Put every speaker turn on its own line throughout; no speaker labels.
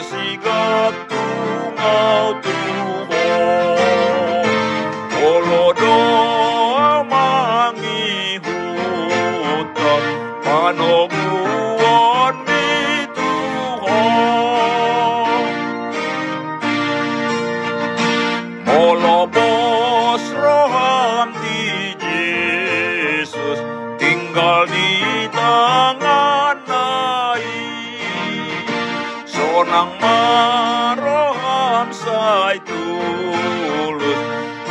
날씨가 뚱아뚱어 홀로도 망이 웃던 반옥 orang marohan sai tulus.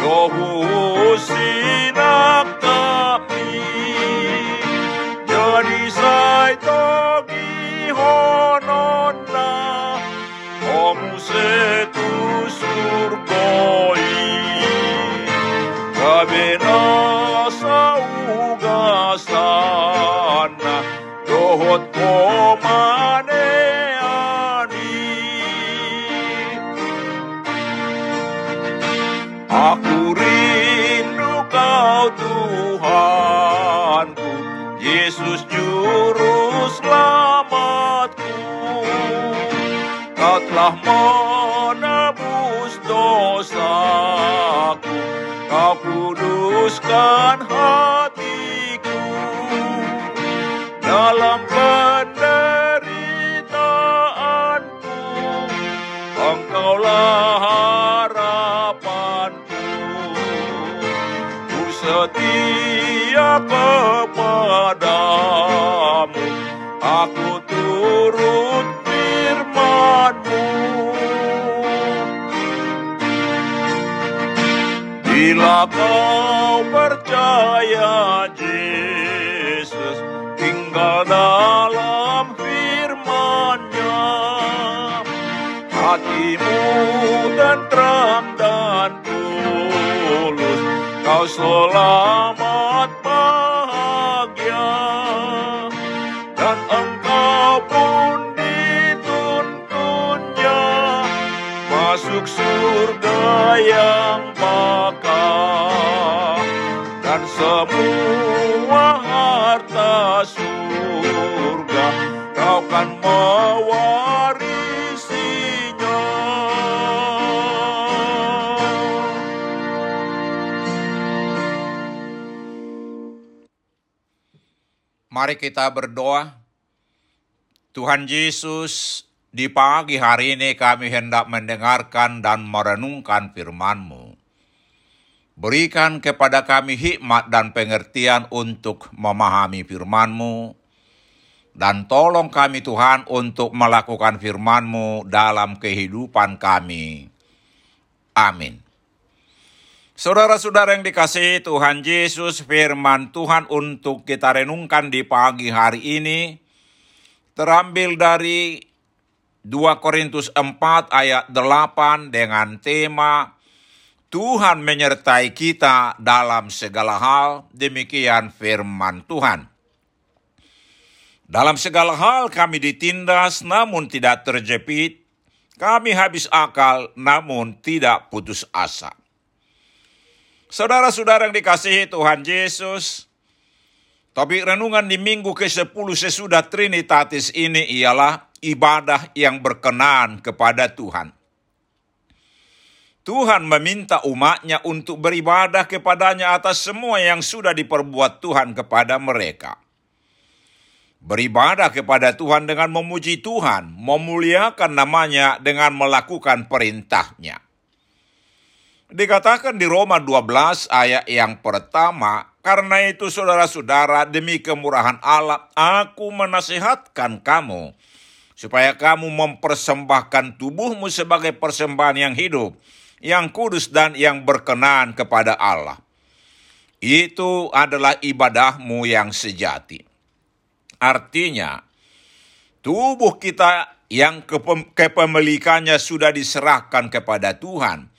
Dohu sinak tapi. Jadi sai togi honon na omusel Aku rindu kau Tuhanku. Yesus juru selamatku. Kau telah menebus dosaku. Kau kuduskan hatiku setia kepadamu. Aku turut firmanmu. Bila kau percaya Yesus tinggal dalam firman-Nya. Hatimu tentram selamat bahagia. Dan engkau pun dituntunnya. Masuk surga yang bakal Dan semua Mari kita berdoa. Tuhan Yesus, di pagi hari ini kami hendak mendengarkan dan merenungkan firman-Mu. Berikan kepada kami hikmat dan pengertian untuk memahami firman-Mu, dan tolong kami Tuhan untuk melakukan firman-Mu dalam kehidupan kami. Amin. Saudara-saudara yang dikasihi Tuhan Yesus, firman Tuhan untuk kita renungkan di pagi hari ini terambil dari 2 Korintus 4 ayat 8 dengan tema Tuhan menyertai kita dalam segala hal, demikian firman Tuhan. Dalam segala hal kami ditindas namun tidak terjepit, kami habis akal namun tidak putus asa. Saudara-saudara yang dikasihi Tuhan Yesus, topik renungan di minggu ke-10 sesudah Trinitatis ini ialah ibadah yang berkenan kepada Tuhan. Tuhan meminta umatnya untuk beribadah kepadanya atas semua yang sudah diperbuat Tuhan kepada mereka. beribadah kepada Tuhan dengan memuji Tuhan, memuliakan namanya dengan melakukan perintahnya. Dikatakan di Roma 12 ayat yang pertama, karena itu saudara-saudara demi kemurahan Allah, aku menasihatkan kamu, supaya kamu mempersembahkan tubuhmu sebagai persembahan yang hidup, yang kudus dan yang berkenan kepada Allah. Itu adalah ibadahmu yang sejati. Artinya, tubuh kita yang kepemilikannya sudah diserahkan kepada Tuhan,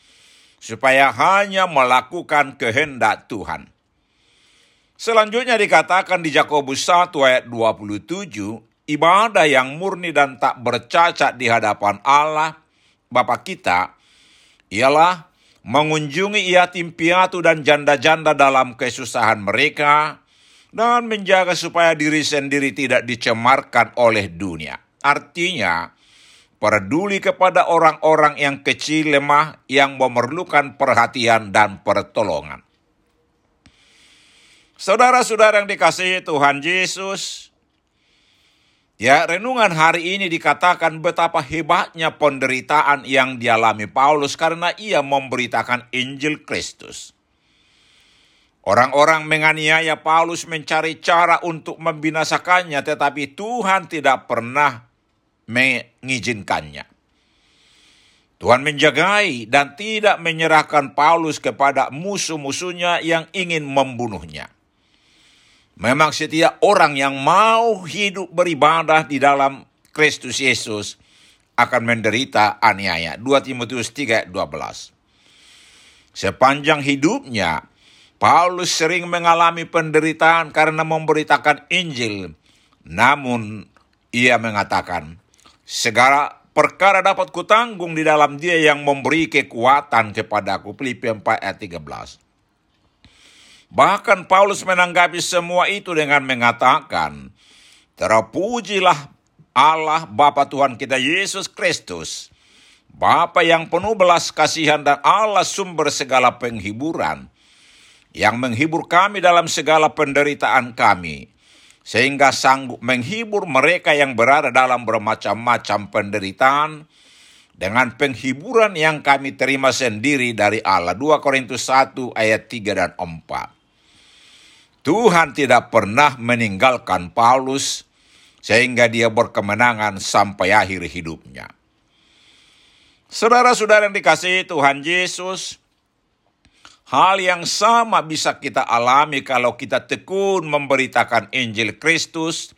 supaya hanya melakukan kehendak Tuhan. Selanjutnya dikatakan di Yakobus 1 ayat 27, ibadah yang murni dan tak bercacat di hadapan Allah, Bapa kita, ialah mengunjungi yatim piatu dan janda-janda dalam kesusahan mereka, dan menjaga supaya diri sendiri tidak dicemarkan oleh dunia. Artinya, peduli kepada orang-orang yang kecil lemah yang memerlukan perhatian dan pertolongan. Saudara-saudara yang dikasihi Tuhan Yesus, Ya, renungan hari ini dikatakan betapa hebatnya penderitaan yang dialami Paulus karena ia memberitakan Injil Kristus. Orang-orang menganiaya Paulus mencari cara untuk membinasakannya, tetapi Tuhan tidak pernah mengizinkannya. Tuhan menjagai dan tidak menyerahkan Paulus kepada musuh-musuhnya yang ingin membunuhnya. Memang setiap orang yang mau hidup beribadah di dalam Kristus Yesus akan menderita aniaya. 2 Timotius 3 12. Sepanjang hidupnya, Paulus sering mengalami penderitaan karena memberitakan Injil. Namun, ia mengatakan, segala perkara dapat kutanggung di dalam dia yang memberi kekuatan kepadaku. Filipi 4 ayat 13. Bahkan Paulus menanggapi semua itu dengan mengatakan, Terpujilah Allah Bapa Tuhan kita Yesus Kristus, Bapa yang penuh belas kasihan dan Allah sumber segala penghiburan, yang menghibur kami dalam segala penderitaan kami, sehingga sanggup menghibur mereka yang berada dalam bermacam-macam penderitaan, dengan penghiburan yang kami terima sendiri dari Allah. 2 Korintus 1 ayat 3 dan 4. Tuhan tidak pernah meninggalkan Paulus sehingga dia berkemenangan sampai akhir hidupnya. Saudara-saudara yang dikasihi Tuhan Yesus, hal yang sama bisa kita alami kalau kita tekun memberitakan Injil Kristus,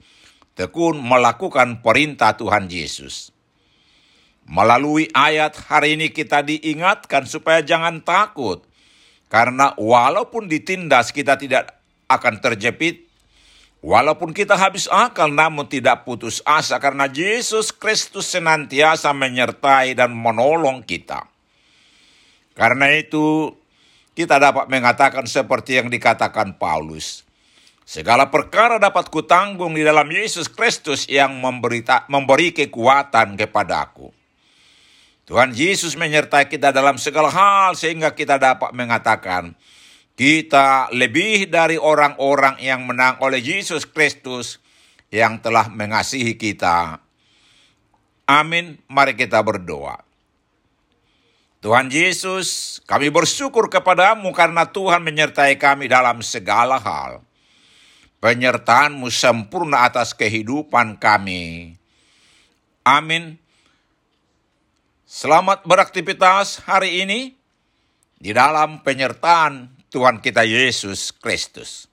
tekun melakukan perintah Tuhan Yesus. Melalui ayat hari ini kita diingatkan supaya jangan takut, karena walaupun ditindas kita tidak akan terjepit. Walaupun kita habis akal namun tidak putus asa karena Yesus Kristus senantiasa menyertai dan menolong kita. Karena itu kita dapat mengatakan seperti yang dikatakan Paulus. Segala perkara dapat kutanggung di dalam Yesus Kristus yang memberita, memberi kekuatan kepadaku. Tuhan Yesus menyertai kita dalam segala hal sehingga kita dapat mengatakan, kita lebih dari orang-orang yang menang oleh Yesus Kristus yang telah mengasihi kita. Amin. Mari kita berdoa. Tuhan Yesus, kami bersyukur kepadamu karena Tuhan menyertai kami dalam segala hal. Penyertaanmu sempurna atas kehidupan kami. Amin. Selamat beraktivitas hari ini di dalam penyertaan Tuhan kita Yesus Kristus.